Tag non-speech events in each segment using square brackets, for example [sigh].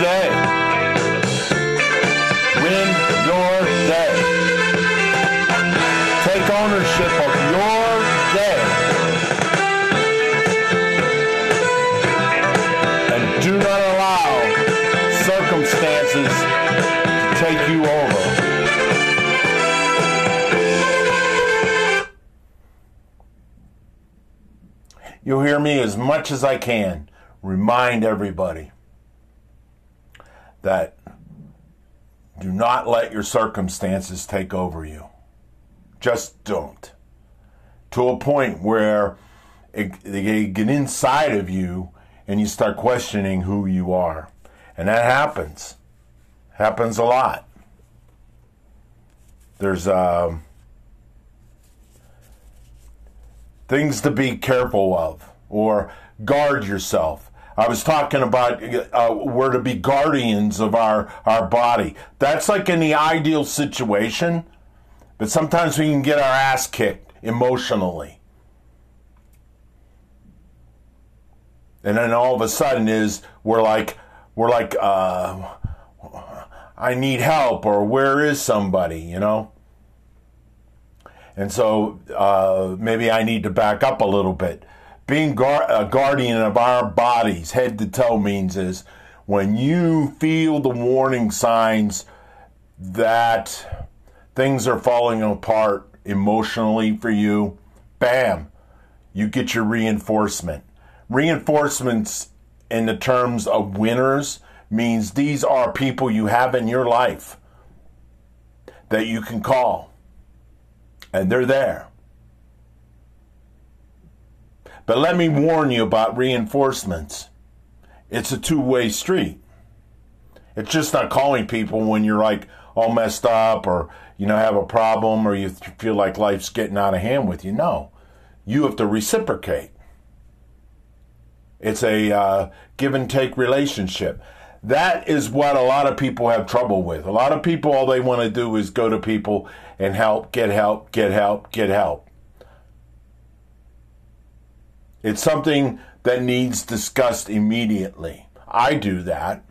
day. Win your day. Take ownership of your day. And do not allow circumstances to take you over. You'll hear me as much as I can. Remind everybody that do not let your circumstances take over you. Just don't. To a point where they get inside of you and you start questioning who you are. And that happens. Happens a lot. There's um, things to be careful of or guard yourself. I was talking about uh, we're to be guardians of our, our body. That's like in the ideal situation, but sometimes we can get our ass kicked emotionally. And then all of a sudden is we're like we're like uh, I need help or where is somebody, you know? And so uh, maybe I need to back up a little bit. Being a guardian of our bodies, head to toe, means is when you feel the warning signs that things are falling apart emotionally for you, bam, you get your reinforcement. Reinforcements in the terms of winners means these are people you have in your life that you can call and they're there. But let me warn you about reinforcements. It's a two way street. It's just not calling people when you're like all messed up or you know have a problem or you feel like life's getting out of hand with you. No, you have to reciprocate. It's a uh, give and take relationship. That is what a lot of people have trouble with. A lot of people, all they want to do is go to people and help, get help, get help, get help. It's something that needs discussed immediately. I do that.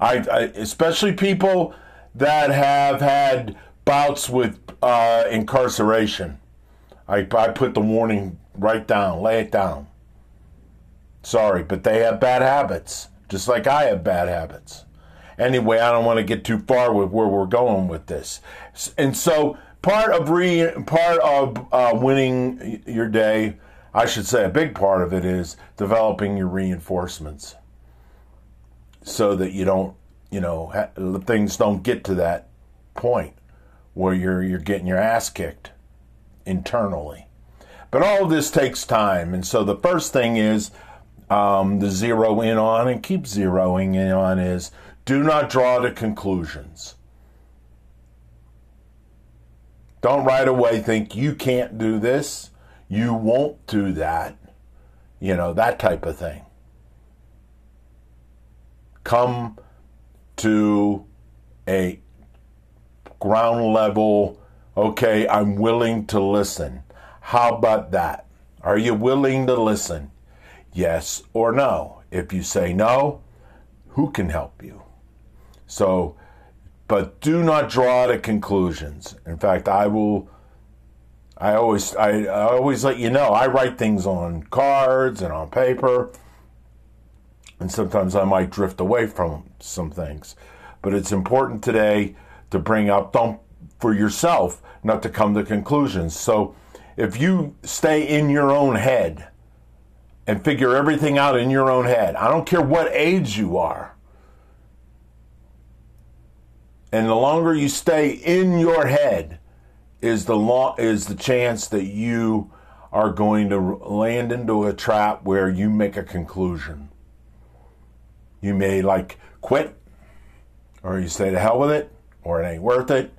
I, I especially people that have had bouts with uh, incarceration. I, I put the warning right down, lay it down. Sorry, but they have bad habits, just like I have bad habits. Anyway, I don't want to get too far with where we're going with this. And so, part of re, part of uh, winning your day, I should say, a big part of it is developing your reinforcements, so that you don't, you know, ha- things don't get to that point where you're you're getting your ass kicked internally. But all of this takes time, and so the first thing is um, to zero in on and keep zeroing in on is do not draw to conclusions. Don't right away think you can't do this, you won't do that, you know, that type of thing. Come to a ground level, okay, I'm willing to listen. How about that? Are you willing to listen? Yes or no? If you say no, who can help you? So, but do not draw to conclusions. In fact, I will. I always, I, I always let you know. I write things on cards and on paper, and sometimes I might drift away from some things. But it's important today to bring up, don't for yourself, not to come to conclusions. So, if you stay in your own head and figure everything out in your own head, I don't care what age you are and the longer you stay in your head is the long is the chance that you are going to land into a trap where you make a conclusion. You may like quit, or you say to hell with it, or it ain't worth it,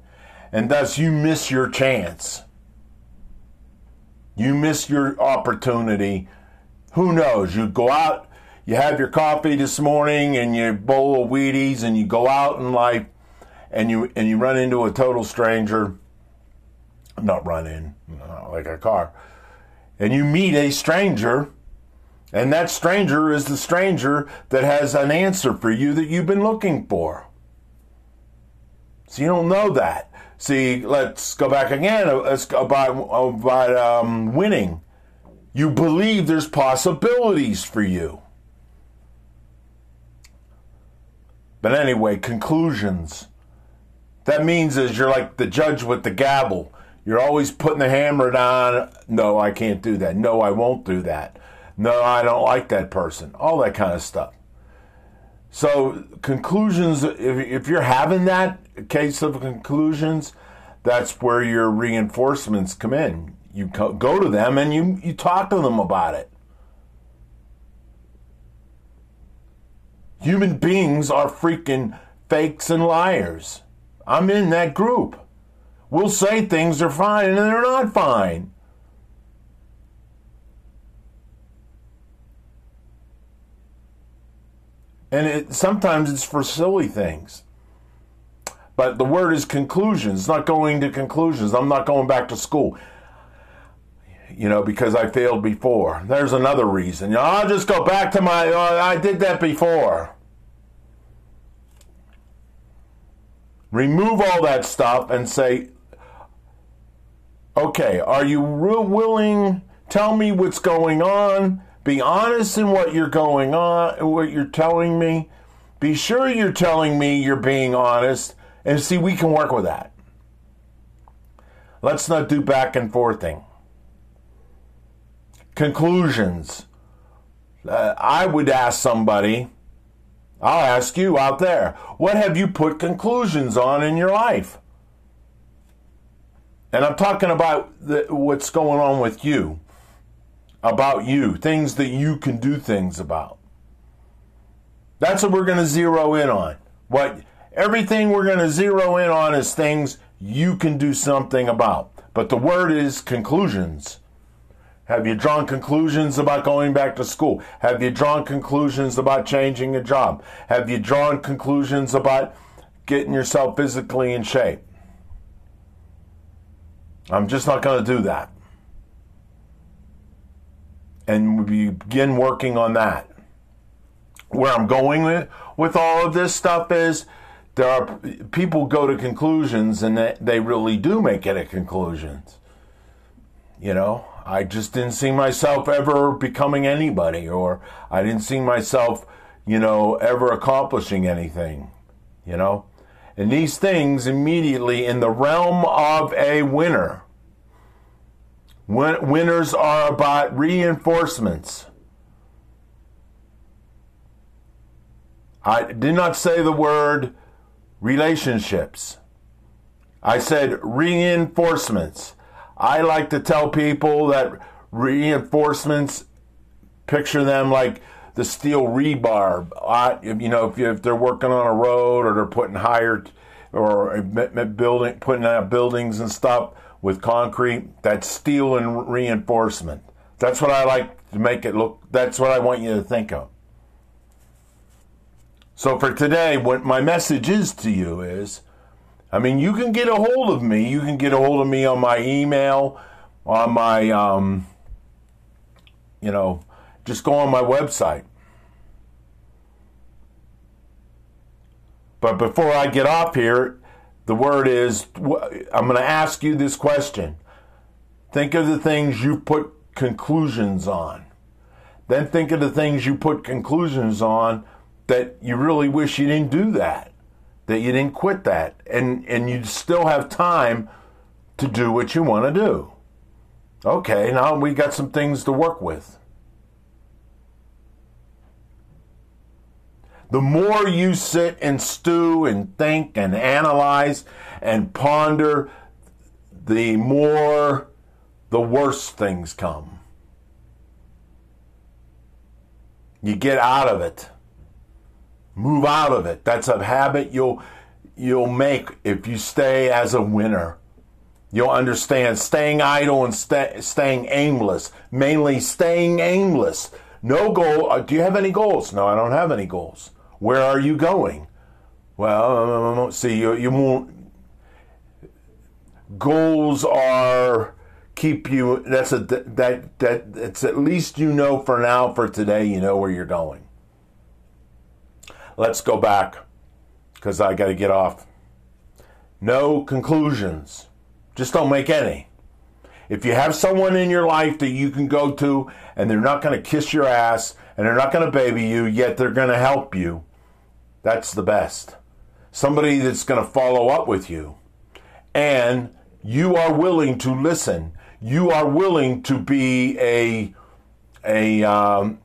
and thus you miss your chance. You miss your opportunity. Who knows? You go out, you have your coffee this morning and your bowl of Wheaties, and you go out in life and you and you run into a total stranger, not run in not like a car, and you meet a stranger, and that stranger is the stranger that has an answer for you that you've been looking for. So you don't know that. See, let's go back again. Let's go about about um, winning. You believe there's possibilities for you. But anyway, conclusions. That means is you're like the judge with the gavel. You're always putting the hammer down. No, I can't do that. No, I won't do that. No, I don't like that person. All that kind of stuff. So, conclusions, if, if you're having that case of conclusions, that's where your reinforcements come in. You go to them and you, you talk to them about it. Human beings are freaking fakes and liars. I'm in that group. We'll say things are fine and they're not fine. And it, sometimes it's for silly things. But the word is conclusions. It's not going to conclusions. I'm not going back to school. You know, because I failed before. There's another reason. You know, I'll just go back to my, oh, I did that before. Remove all that stuff and say, okay, are you willing? Tell me what's going on. Be honest in what you're going on, what you're telling me. Be sure you're telling me you're being honest, and see, we can work with that. Let's not do back and forthing. Conclusions. Uh, I would ask somebody, I'll ask you out there, what have you put conclusions on in your life? And I'm talking about the, what's going on with you about you, things that you can do things about. That's what we're going to zero in on. What everything we're going to zero in on is things you can do something about. But the word is conclusions. Have you drawn conclusions about going back to school? Have you drawn conclusions about changing a job? Have you drawn conclusions about getting yourself physically in shape? I'm just not going to do that and we begin working on that. Where I'm going with, with all of this stuff is there are people go to conclusions and they, they really do make it a conclusions. You know, I just didn't see myself ever becoming anybody, or I didn't see myself, you know, ever accomplishing anything, you know. And these things immediately in the realm of a winner Win- winners are about reinforcements. I did not say the word relationships. I said reinforcements. I like to tell people that reinforcements, picture them like the steel rebar. I, you know, if, you, if they're working on a road or they're putting higher or building, putting out buildings and stuff, with concrete, that's steel and reinforcement. That's what I like to make it look, that's what I want you to think of. So for today, what my message is to you is, I mean, you can get a hold of me. You can get a hold of me on my email, on my, um, you know, just go on my website. But before I get off here, the word is I'm going to ask you this question. Think of the things you put conclusions on. Then think of the things you put conclusions on that you really wish you didn't do that, that you didn't quit that, and, and you still have time to do what you want to do. Okay, now we got some things to work with. The more you sit and stew and think and analyze and ponder, the more the worse things come. You get out of it. Move out of it. That's a habit you'll you'll make if you stay as a winner. You'll understand staying idle and st- staying aimless, mainly staying aimless. No goal. Uh, do you have any goals? No, I don't have any goals. Where are you going? Well, um, um, um, see, you, you won't. Goals are keep you. That's a that that it's at least you know for now for today. You know where you're going. Let's go back because I got to get off. No conclusions. Just don't make any. If you have someone in your life that you can go to and they're not going to kiss your ass and they're not going to baby you, yet they're going to help you, that's the best. Somebody that's going to follow up with you and you are willing to listen. You are willing to be a a um,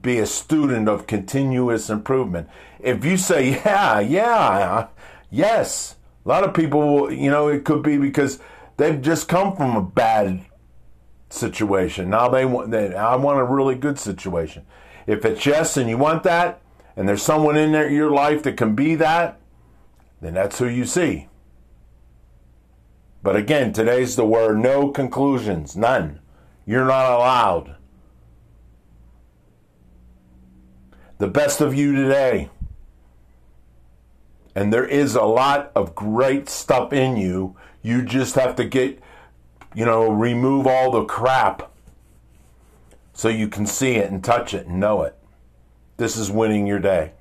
be a student of continuous improvement. If you say, [laughs] "Yeah, yeah, yes," a lot of people, you know, it could be because they've just come from a bad situation. Now they want, they, I want a really good situation. If it's yes and you want that, and there's someone in there, your life that can be that, then that's who you see. But again, today's the word no conclusions, none. You're not allowed. The best of you today. And there is a lot of great stuff in you. You just have to get, you know, remove all the crap so you can see it and touch it and know it. This is winning your day.